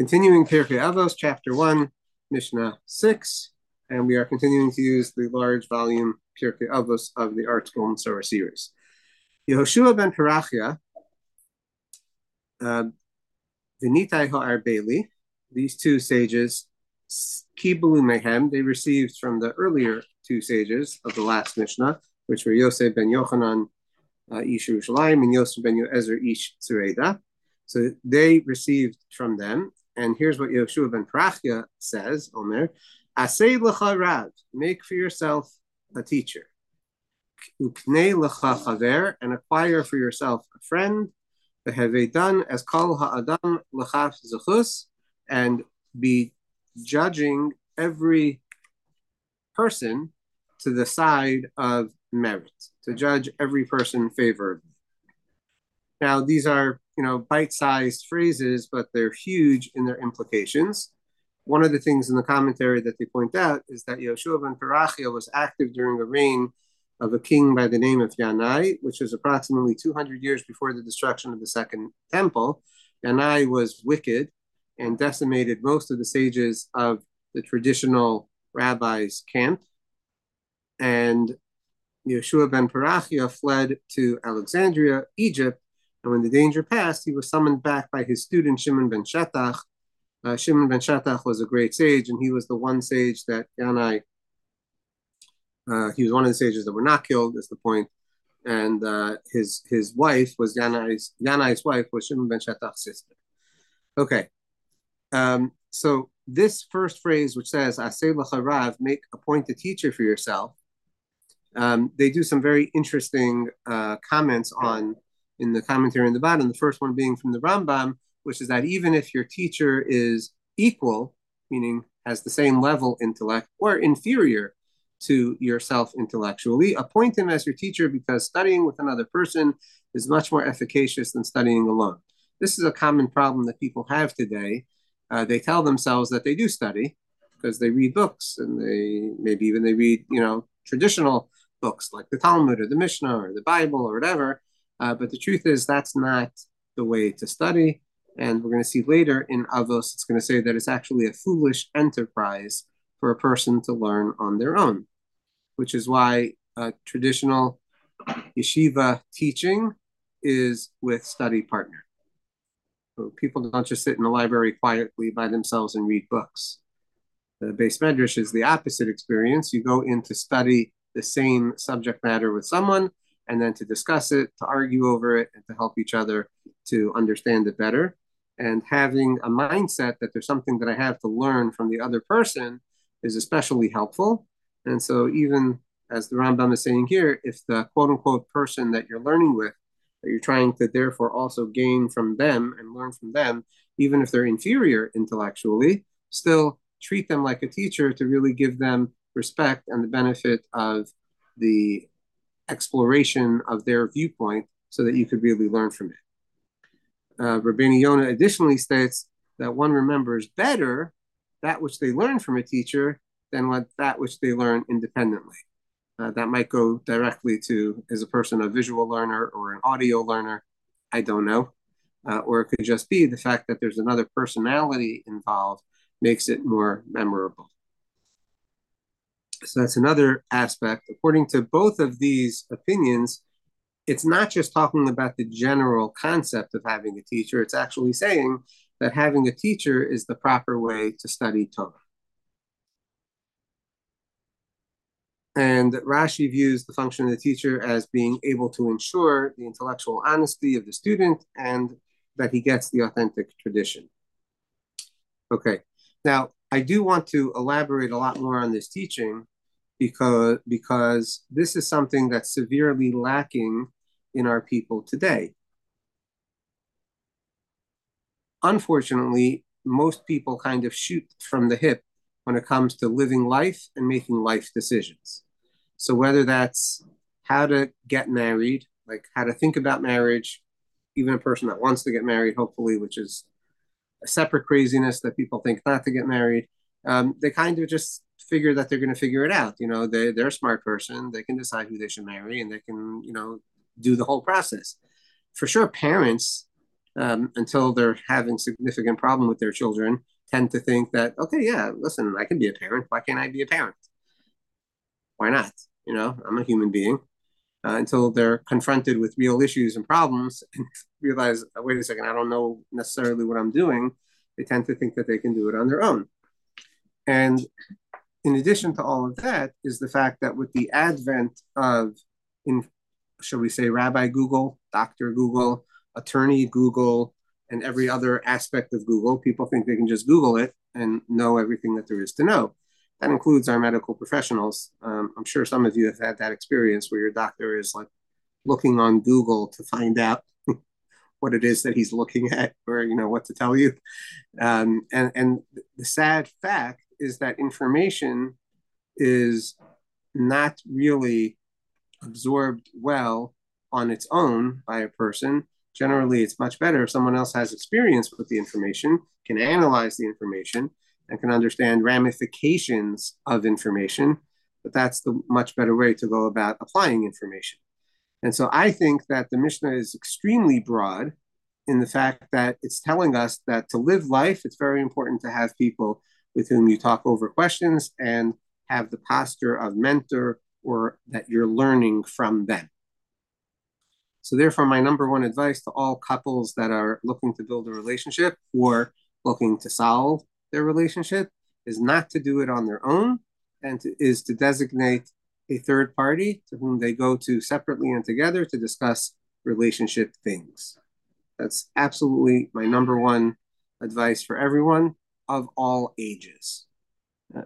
continuing Pirkei Avos, chapter 1, Mishnah 6, and we are continuing to use the large volume Pirkei Avos of the ArtScroll Mesorah series. Yehoshua ben Parachia, uh, Vinitai Ha'arbeli, these two sages, Kibulu Mehem, they received from the earlier two sages of the last Mishnah, which were Yosef ben Yochanan, uh, Ish Yerushalayim, and Yosef ben Yoezer, Ish Tzureda. So they received from them. And here's what Yehoshua ben Parachia says, Omer, Asay lecha rav, make for yourself a teacher. Uknei lecha chaver, and acquire for yourself a friend. Veheve dan es kol ha'adam lechaf zechus, and be judging every person to the side of merit, to judge every person favorably. Now, these are, you know, bite-sized phrases, but they're huge in their implications. One of the things in the commentary that they point out is that Yehoshua ben Parachia was active during the reign of a king by the name of Yanai, which was approximately 200 years before the destruction of the Second Temple. Yanai was wicked and decimated most of the sages of the traditional rabbis' camp. And Yehoshua ben Parachia fled to Alexandria, Egypt, and when the danger passed, he was summoned back by his student Shimon ben Shetach. Uh, Shimon ben Shetach was a great sage, and he was the one sage that Yanai, uh, he was one of the sages that were not killed, is the point. And uh, his his wife was Yanai's, Yanai's wife was Shimon ben Shetach's sister. Okay, um, so this first phrase, which says "Asay Rav," make appoint a teacher for yourself. Um, they do some very interesting uh, comments on in the commentary in the bottom. The first one being from the Rambam, which is that even if your teacher is equal, meaning has the same level intellect, or inferior to yourself intellectually, appoint him as your teacher because studying with another person is much more efficacious than studying alone. This is a common problem that people have today. Uh, they tell themselves that they do study because they read books and they maybe even they read, you know, traditional books like the Talmud or the Mishnah or the Bible or whatever. Uh, but the truth is, that's not the way to study. And we're going to see later in Avos, it's going to say that it's actually a foolish enterprise for a person to learn on their own, which is why traditional yeshiva teaching is with study partner. So people don't just sit in the library quietly by themselves and read books. The beis medrash is the opposite experience. You go in to study the same subject matter with someone, and then to discuss it, to argue over it, and to help each other to understand it better. And having a mindset that there's something that I have to learn from the other person is especially helpful. And so, even as the Rambam is saying here, if the quote unquote person that you're learning with, that you're trying to therefore also gain from them and learn from them, even if they're inferior intellectually, still treat them like a teacher to really give them respect and the benefit of the exploration of their viewpoint so that you could really learn from it. Uh, Rabbeinu Yonah additionally states that one remembers better that which they learn from a teacher than what that which they learn independently. Uh, that might go directly to is a person a visual learner or an audio learner? I don't know. Uh, or it could just be the fact that there's another personality involved makes it more memorable. So that's another aspect. According to both of these opinions, it's not just talking about the general concept of having a teacher, it's actually saying that having a teacher is the proper way to study Torah. And Rashi views the function of the teacher as being able to ensure the intellectual honesty of the student and that he gets the authentic tradition. Okay, now I do want to elaborate a lot more on this teaching because because this is something that's severely lacking in our people today. Unfortunately, most people kind of shoot from the hip when it comes to living life and making life decisions. So whether that's how to get married, like how to think about marriage, even a person that wants to get married, hopefully, which is a separate craziness that people think not to get married, um, they kind of just figure that they're going to figure it out. You know, they they're a smart person. They can decide who they should marry, and they can you know do the whole process. For sure, parents um, until they're having significant problem with their children, tend to think that, okay, yeah, listen, I can be a parent. Why can't I be a parent? Why not? You know, I'm a human being. Uh, until they're confronted with real issues and problems and realize, wait a second, I don't know necessarily what I'm doing, they tend to think that they can do it on their own. And in addition to all of that is the fact that with the advent of, in, shall we say, Rabbi Google, Dr. Google, Attorney Google, and every other aspect of Google, people think they can just Google it and know everything that there is to know. That includes our medical professionals. Um, I'm sure some of you have had that experience where your doctor is like looking on Google to find out what it is that he's looking at or you know what to tell you. Um, and and the sad fact is that information is not really absorbed well on its own by a person. Generally, it's much better if someone else has experience with the information, can analyze the information, and can understand ramifications of information. But that's the much better way to go about applying information. And so I think that the Mishnah is extremely broad in the fact that it's telling us that to live life, it's very important to have people with whom you talk over questions and have the posture of mentor or that you're learning from them. So, therefore, my number one advice to all couples that are looking to build a relationship or looking to solve their relationship is not to do it on their own and to, is to designate a third party to whom they go to separately and together to discuss relationship things. That's absolutely my number one advice for everyone of all ages.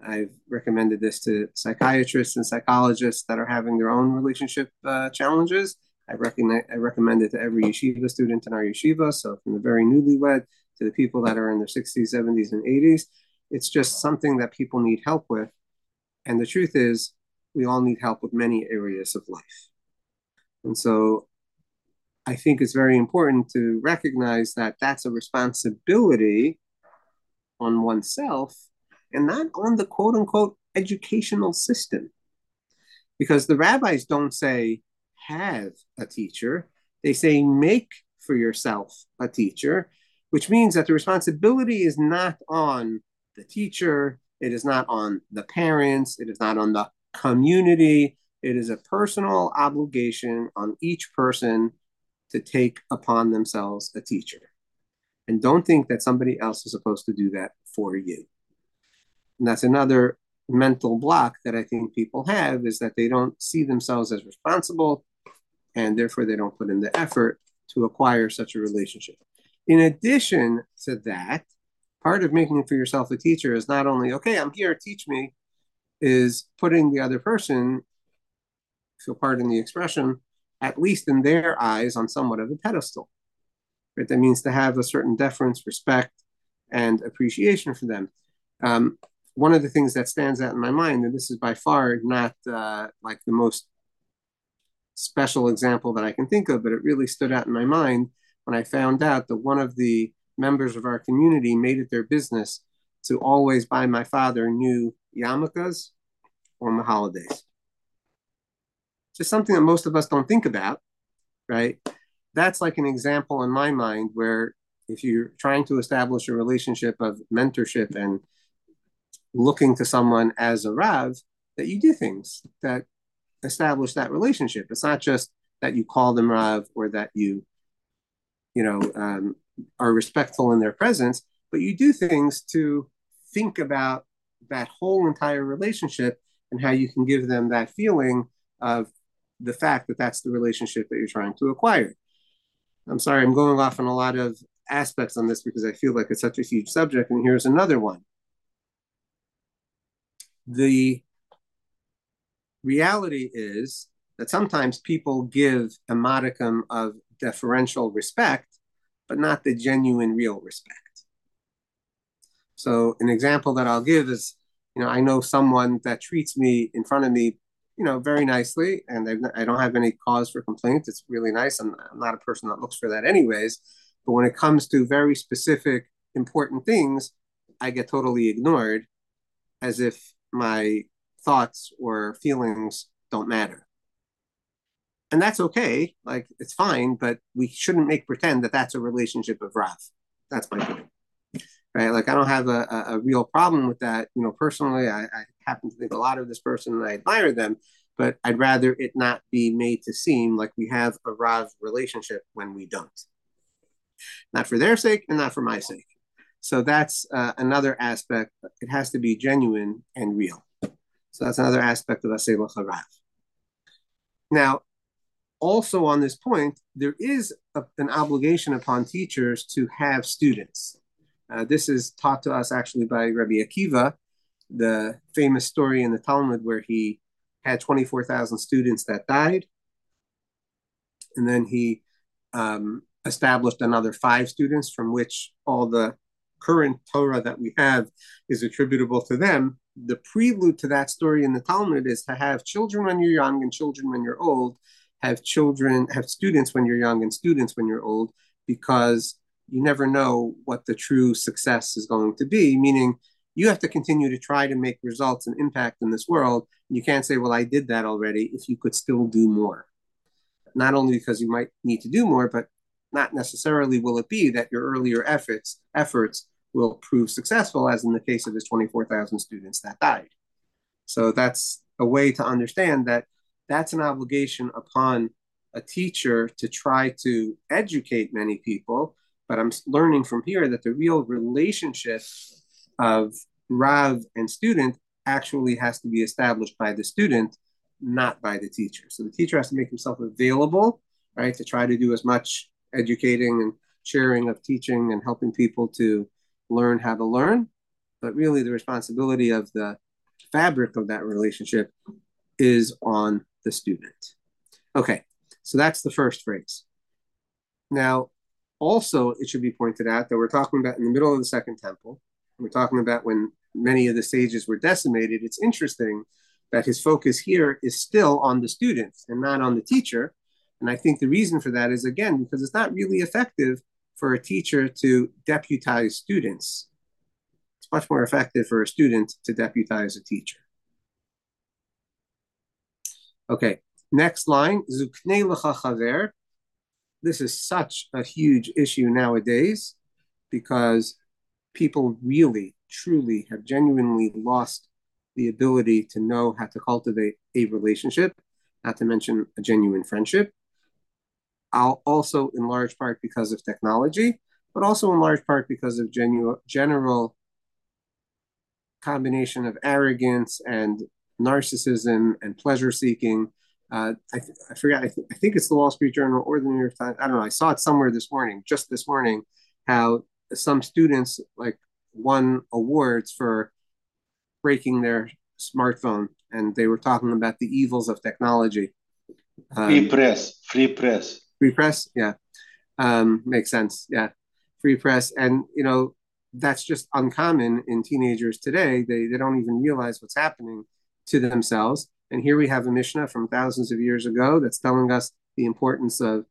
I've recommended this to psychiatrists and psychologists that are having their own relationship uh, challenges. I, recommend, I recommend it to every yeshiva student in our yeshiva. So, from the very newlywed to the people that are in their 60s, 70s, and 80s, it's just something that people need help with. And the truth is, we all need help with many areas of life. And so, I think it's very important to recognize that that's a responsibility on oneself and not on the quote unquote educational system. Because the rabbis don't say, have a teacher, they say, make for yourself a teacher, which means that the responsibility is not on the teacher, it is not on the parents, it is not on the community. It is a personal obligation on each person to take upon themselves a teacher. And don't think that somebody else is supposed to do that for you. And that's another mental block that I think people have is that they don't see themselves as responsible and therefore they don't put in the effort to acquire such a relationship. In addition to that, part of making for yourself a teacher is not only, okay, I'm here, teach me, is putting the other person, if you'll pardon the expression, at least in their eyes, on somewhat of a pedestal. Right? That means to have a certain deference, respect, and appreciation for them. Um, one of the things that stands out in my mind, and this is by far not uh, like the most special example that I can think of, but it really stood out in my mind when I found out that one of the members of our community made it their business to always buy my father new yarmulkes on the holidays. Just something that most of us don't think about, right? That's like an example in my mind where if you're trying to establish a relationship of mentorship and looking to someone as a Rav, that you do things that establish that relationship. It's not just that you call them Rav or that you, you know, um, are respectful in their presence, but you do things to think about that whole entire relationship and how you can give them that feeling of the fact that that's the relationship that you're trying to acquire. I'm sorry, I'm going off on a lot of aspects on this because I feel like it's such a huge subject. And here's another one. The reality is that sometimes people give a modicum of deferential respect, but not the genuine, real respect. So, an example that I'll give is you know, I know someone that treats me in front of me, you know, very nicely, and I don't have any cause for complaint. It's really nice. I'm, I'm not a person that looks for that, anyways. But when it comes to very specific, important things, I get totally ignored as if my thoughts or feelings don't matter. and that's okay. Like it's fine, but we shouldn't make pretend that that's a relationship of Rav. That's my point, right? Like I don't have a, a, a real problem with that. You know, personally, I, I happen to think a lot of this person and I admire them, but I'd rather it not be made to seem like we have a Rav relationship when we don't. Not for their sake and not for my sake. So that's uh, another aspect. It has to be genuine and real. So that's another aspect of Aseh Lecha Rav. Now, also on this point, there is a, an obligation upon teachers to have students. Uh, this is taught to us actually by Rabbi Akiva, the famous story in the Talmud where he had 24,000 students that died. And then he um, established another five students from which all the current Torah that we have is attributable to them. The prelude to that story in the Talmud is to have children when you're young and children when you're old, have children, have students when you're young and students when you're old, because you never know what the true success is going to be. Meaning, you have to continue to try to make results and impact in this world. You can't say, Well, I did that already, if you could still do more. Not only because you might need to do more, but not necessarily will it be that your earlier efforts efforts will prove successful, as in the case of his 24,000 students that died. So that's a way to understand that that's an obligation upon a teacher to try to educate many people. But I'm learning from here that the real relationship of Rav and student actually has to be established by the student, not by the teacher. So the teacher has to make himself available, right, to try to do as much educating and sharing of teaching and helping people to learn how to learn, but really the responsibility of the fabric of that relationship is on the student. Okay, so that's the first phrase. Now, also, it should be pointed out that we're talking about in the middle of the Second Temple. We're talking about when many of the sages were decimated. It's interesting that his focus here is still on the students and not on the teacher. And I think the reason for that is, again, because it's not really effective for a teacher to deputize students. It's much more effective for a student to deputize a teacher. Okay, next line, Zukne chaver. This is such a huge issue nowadays because people really, truly have genuinely lost the ability to know how to cultivate a relationship, not to mention a genuine friendship I'll also in large part because of technology, but also in large part because of genu- general combination of arrogance and narcissism and pleasure seeking. Uh, I, th- I forgot, I, th- I think it's the Wall Street Journal or the New York Times. I don't know. I saw it somewhere this morning, just this morning, how some students like won awards for breaking their smartphone and they were talking about the evils of technology. Um, free press, free press free press yeah um, makes sense yeah free press and you know that's just uncommon in teenagers today they, they don't even realize what's happening to themselves and here we have a mishnah from thousands of years ago that's telling us the importance of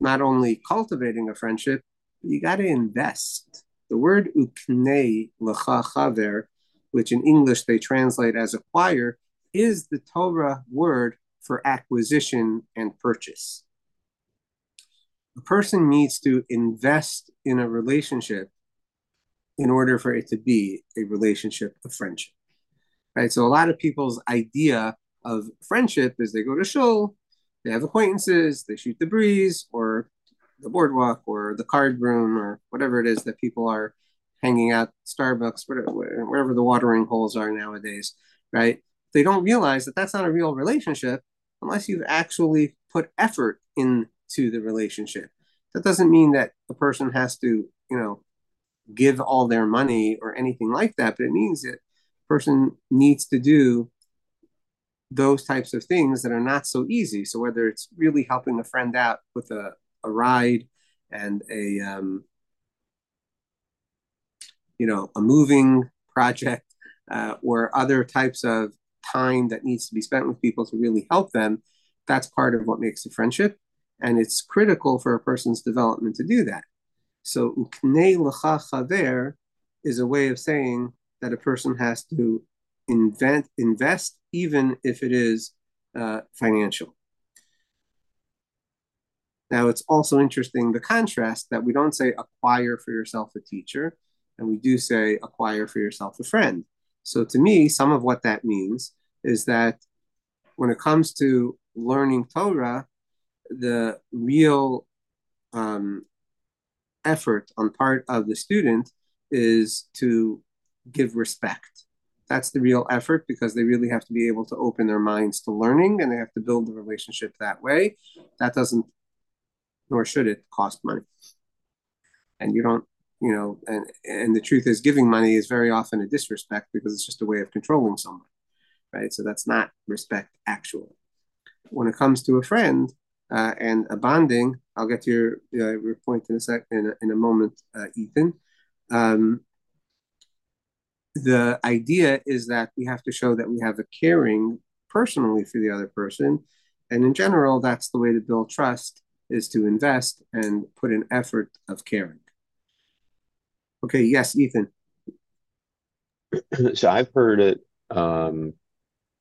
not only cultivating a friendship but you got to invest the word uknei lecha chaver which in english they translate as acquire is the torah word for acquisition and purchase a person needs to invest in a relationship in order for it to be a relationship of friendship. Right. So a lot of people's idea of friendship is they go to shul, they have acquaintances, they shoot the breeze, or the boardwalk, or the card room, or whatever it is that people are hanging out, Starbucks, whatever, wherever the watering holes are nowadays. Right. They don't realize that that's not a real relationship unless you've actually put effort into the relationship. That doesn't mean that the person has to, you know, give all their money or anything like that, but it means that the person needs to do those types of things that are not so easy. So whether it's really helping a friend out with a, a ride and a um, you know a moving project uh, or other types of time that needs to be spent with people to really help them, that's part of what makes a friendship. And it's critical for a person's development to do that. So uknei chaver is a way of saying that a person has to invent invest even if it is uh, financial. Now, it's also interesting the contrast that we don't say acquire for yourself a teacher, and we do say acquire for yourself a friend. So, to me, some of what that means is that when it comes to learning Torah, the real um, effort on part of the student is to give respect. That's the real effort because they really have to be able to open their minds to learning and they have to build the relationship that way. That doesn't, nor should it, cost money. And you don't, you know, and and the truth is, giving money is very often a disrespect because it's just a way of controlling someone, right? So that's not respect actually. When it comes to a friend uh, and a bonding, I'll get to your, uh, your point in a sec in a, in a moment, uh, Ethan. Um, the idea is that we have to show that we have a caring personally for the other person. And in general, that's the way to build trust is to invest and put an effort of caring. Okay, yes, Ethan. So I've heard it um,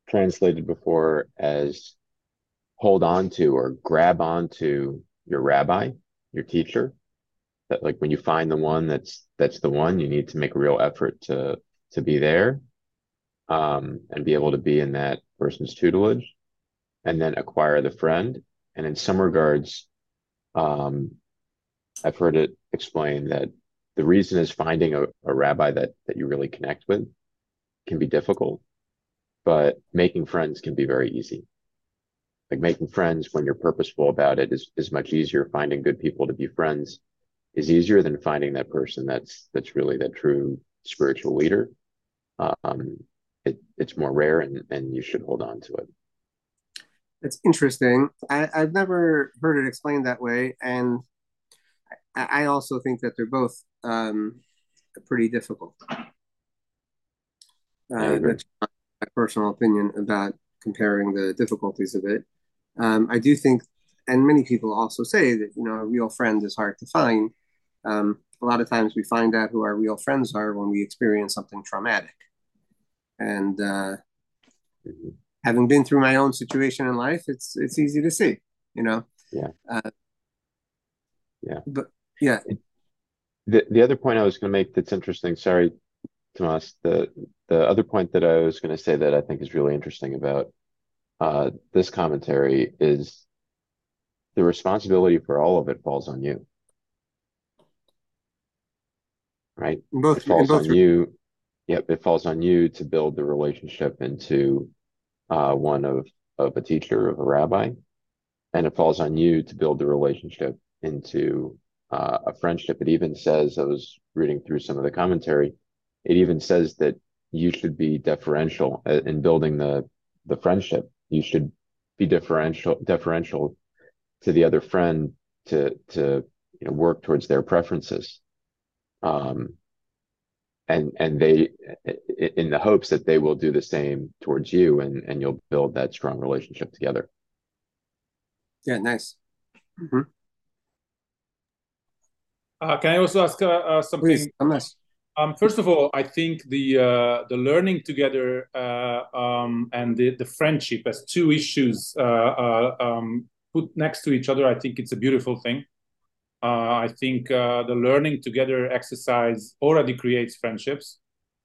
translated before as hold on to or grab onto your rabbi, your teacher. That like when you find the one that's that's the one, you need to make a real effort to to be there um, and be able to be in that person's tutelage and then acquire the friend. And in some regards, um, I've heard it explained that the reason is finding a, a rabbi that, that you really connect with can be difficult, but making friends can be very easy. Like making friends when you're purposeful about it is, is much easier. Finding good people to be friends is easier than finding that person that's that's really that true spiritual leader um, it, it's more rare and, and you should hold on to it. It's interesting. I, I've never heard it explained that way. And I, I also think that they're both um, pretty difficult. Uh, that's my personal opinion about comparing the difficulties of it. Um, I do think, and many people also say that, you know, a real friend is hard to find. Um, a lot of times we find out who our real friends are when we experience something traumatic. And uh, mm-hmm. having been through my own situation in life, it's it's easy to see, you know. Yeah. Uh, yeah. But yeah. The the other point I was going to make that's interesting. Sorry, Tomas. The the other point that I was going to say that I think is really interesting about uh, this commentary is the responsibility for all of it falls on you right? Both, it falls both on you. Yep, it falls on you to build the relationship into uh, one of of a teacher of a rabbi, and it falls on you to build the relationship into uh, a friendship. It even says I was reading through some of the commentary. It even says that you should be deferential uh, in building the the friendship. You should be differential deferential to the other friend to to you know work towards their preferences um, and and they in the hopes that they will do the same towards you and and you'll build that strong relationship together yeah nice mm-hmm. uh, can i also ask uh, uh, something Please, nice. um, first of all i think the uh, the learning together uh, um, and the, the friendship as two issues uh, um, put next to each other i think it's a beautiful thing uh, I think uh, the learning together exercise already creates friendships.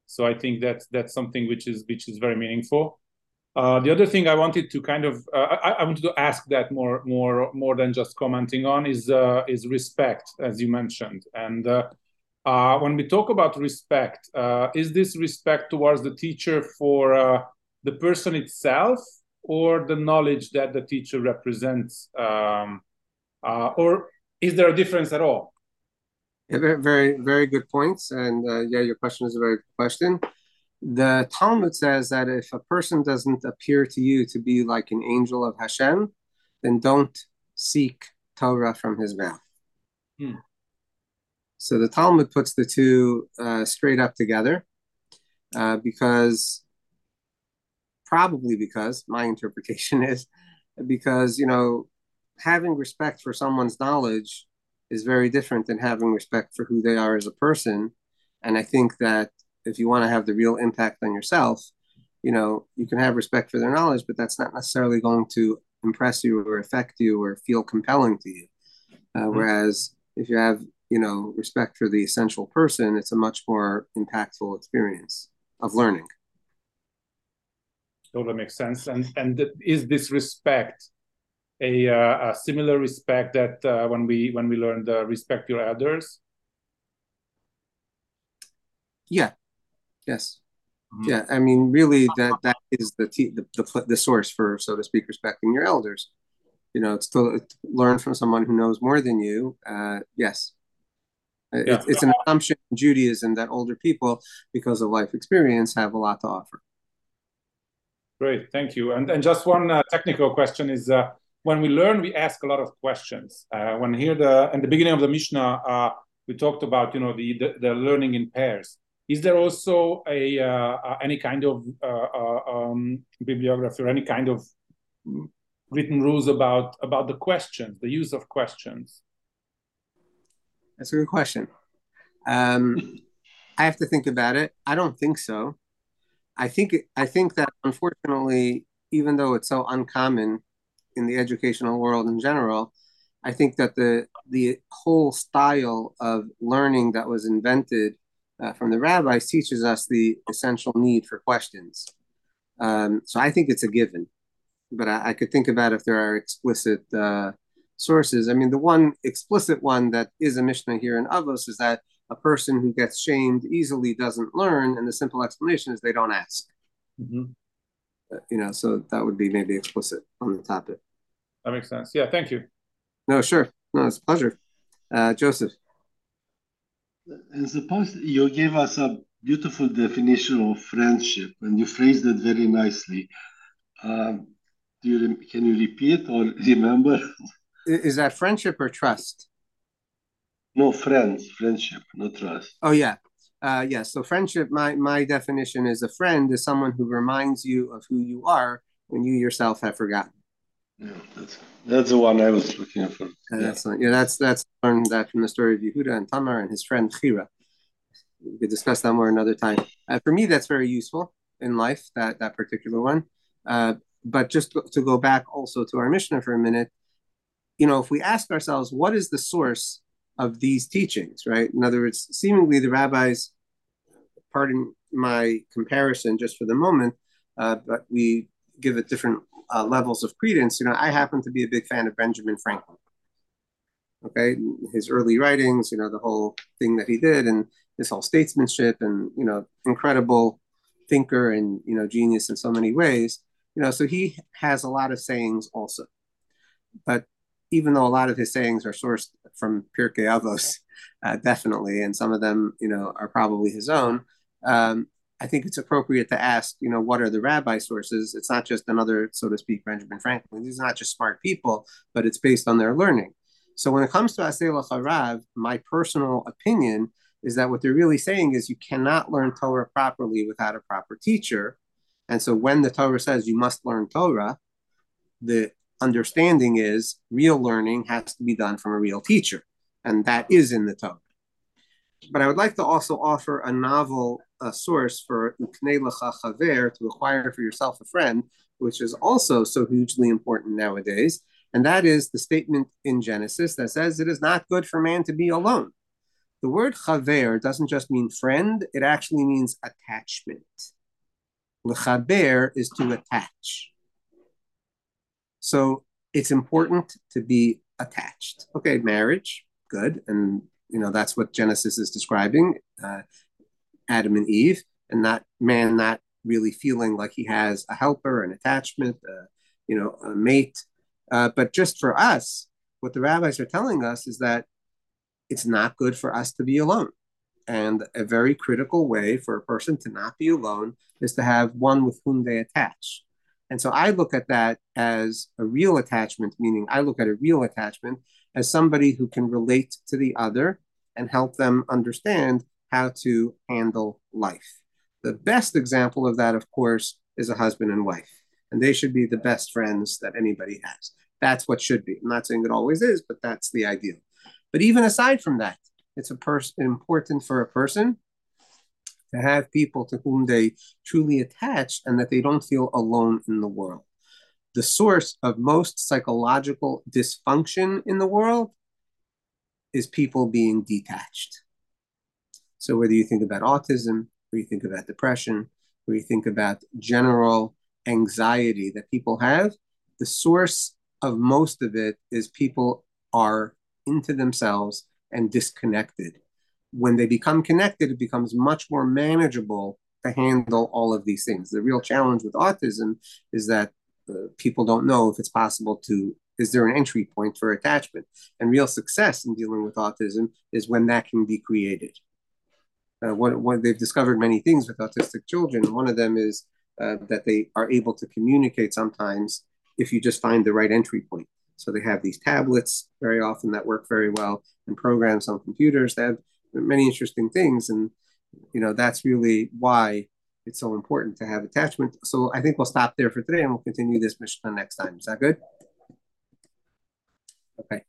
So I think that's that's something which is which is very meaningful. Uh, the other thing I wanted to kind of uh, I, I, wanted to ask that more more more than just commenting on is uh, is respect, as you mentioned. And uh, when we talk about respect, is this respect towards the teacher for the person itself or the knowledge that the teacher represents, um, or is there a difference at all? Yeah, very, very, very good points. And uh, yeah, your question is a very good question. The Talmud says that if a person doesn't appear to you to be like an angel of Hashem, then don't seek Torah from his mouth. Hmm. So the Talmud puts the two uh, straight up together uh, because, probably because, my interpretation is because, you know, having respect for someone's knowledge is very different than having respect for who they are as a person. And I think that if you want to have the real impact on yourself, you know, you can have respect for their knowledge, but that's not necessarily going to impress you or affect you or feel compelling to you. Uh, mm-hmm. Whereas if you have, you know, respect for the essential person, it's a much more impactful experience of learning. Totally makes sense. And and is this respect a, uh, a similar respect that uh, when we when we learn the respect your elders? Yeah. Yes. Mm-hmm. Yeah. I mean, really, that that is the, t- the the the source for, so to speak, respecting your elders. You know, it's to, to learn from someone who knows more than you. Uh, yes. Yeah. It, it's an assumption in Judaism that older people, because of life experience, have a lot to offer. Great, thank you. And and just one uh, technical question is uh, when we learn, we ask a lot of questions. Uh, when here the in the beginning of the Mishnah, uh, we talked about you know the, the, the learning in pairs. Is there also a uh, any kind of uh, um, bibliography or any kind of written rules about about the questions, the use of questions? That's a good question. Um, I have to think about it. I don't think so. I think I think that unfortunately, even though it's so uncommon in the educational world in general, I think that the the whole style of learning that was invented uh, from the rabbis teaches us the essential need for questions. Um, so I think it's a given, but I, I, could think about if there are explicit uh, sources. I mean, the one explicit one that is a Mishnah here in Avos is that a person who gets shamed easily doesn't learn, and the simple explanation is they don't ask. Mm-hmm. You know, so that would be maybe explicit on the topic. That makes sense. Yeah, thank you. No, sure. No, it's a pleasure. Uh, Joseph. And suppose you gave us a beautiful definition of friendship, and you phrased it very nicely. Um, do you can you repeat or remember? Is that friendship or trust? No, friends, friendship, not trust. Oh yeah, uh, yes. Yeah. So friendship, my my definition is a friend is someone who reminds you of who you are when you yourself have forgotten. Yeah, that's that's the one I was looking for. Yeah. Excellent. Yeah, that's that's learned that from the story of Yehuda and Tamar and his friend Chira. We could discuss that more another time. Uh, for me, that's very useful in life. That that particular one. Uh, but just to go back also to our Mishnah for a minute, you know, if we ask ourselves, what is the source of these teachings, right? In other words, seemingly the rabbis, pardon my comparison just for the moment, uh, but we give it different uh, levels of credence. You know, I happen to be a big fan of Benjamin Franklin. Okay, his early writings, you know, the whole thing that he did, and his whole statesmanship, and you know, incredible thinker and you know, genius in so many ways. You know, so he has a lot of sayings also, but even though a lot of his sayings are sourced from Pirkei Avos, uh, definitely, and some of them, you know, are probably his own. Um, I think it's appropriate to ask, you know, what are the rabbi sources? It's not just another, so to speak, Benjamin Franklin. These are not just smart people, but it's based on their learning. So when it comes to Aseh Harav, my personal opinion is that what they're really saying is you cannot learn Torah properly without a proper teacher. And so when the Torah says you must learn Torah, the understanding is real learning has to be done from a real teacher, and that is in the Torah. But I would like to also offer a novel source for to acquire for yourself a friend, which is also so hugely important nowadays, and that is the statement in Genesis that says it is not good for man to be alone. The word chaver doesn't just mean friend; it actually means attachment. Lechaber is to attach. So it's important to be attached. Okay, marriage, good, and you know that's what Genesis is describing, uh, Adam and Eve, and that man not really feeling like he has a helper, an attachment, uh, you know, a mate. Uh, but just for us, what the rabbis are telling us is that it's not good for us to be alone. And a very critical way for a person to not be alone is to have one with whom they attach. And so I look at that as a real attachment, meaning I look at a real attachment as somebody who can relate to the other and help them understand how to handle life. The best example of that, of course, is a husband and wife, and they should be the best friends that anybody has. That's what should be. I'm not saying it always is, but that's the ideal. But even aside from that, it's a person important for a person to have people to whom they truly attach and that they don't feel alone in the world. The source of most psychological dysfunction in the world is people being detached. So whether you think about autism, or you think about depression, or you think about general anxiety that people have, the source of most of it is people are into themselves and disconnected. When they become connected, it becomes much more manageable to handle all of these things. The real challenge with autism is that uh, people don't know if it's possible to is there an entry point for attachment? And real success in dealing with autism is when that can be created. Uh, what, what they've discovered many things with autistic children. One of them is uh, that they are able to communicate sometimes if you just find the right entry point. So they have these tablets very often that work very well and programs on computers that many interesting things and you know that's really why it's so important to have attachment. So I think we'll stop there for today and we'll continue this Mishnah next time. Is that good? Okay.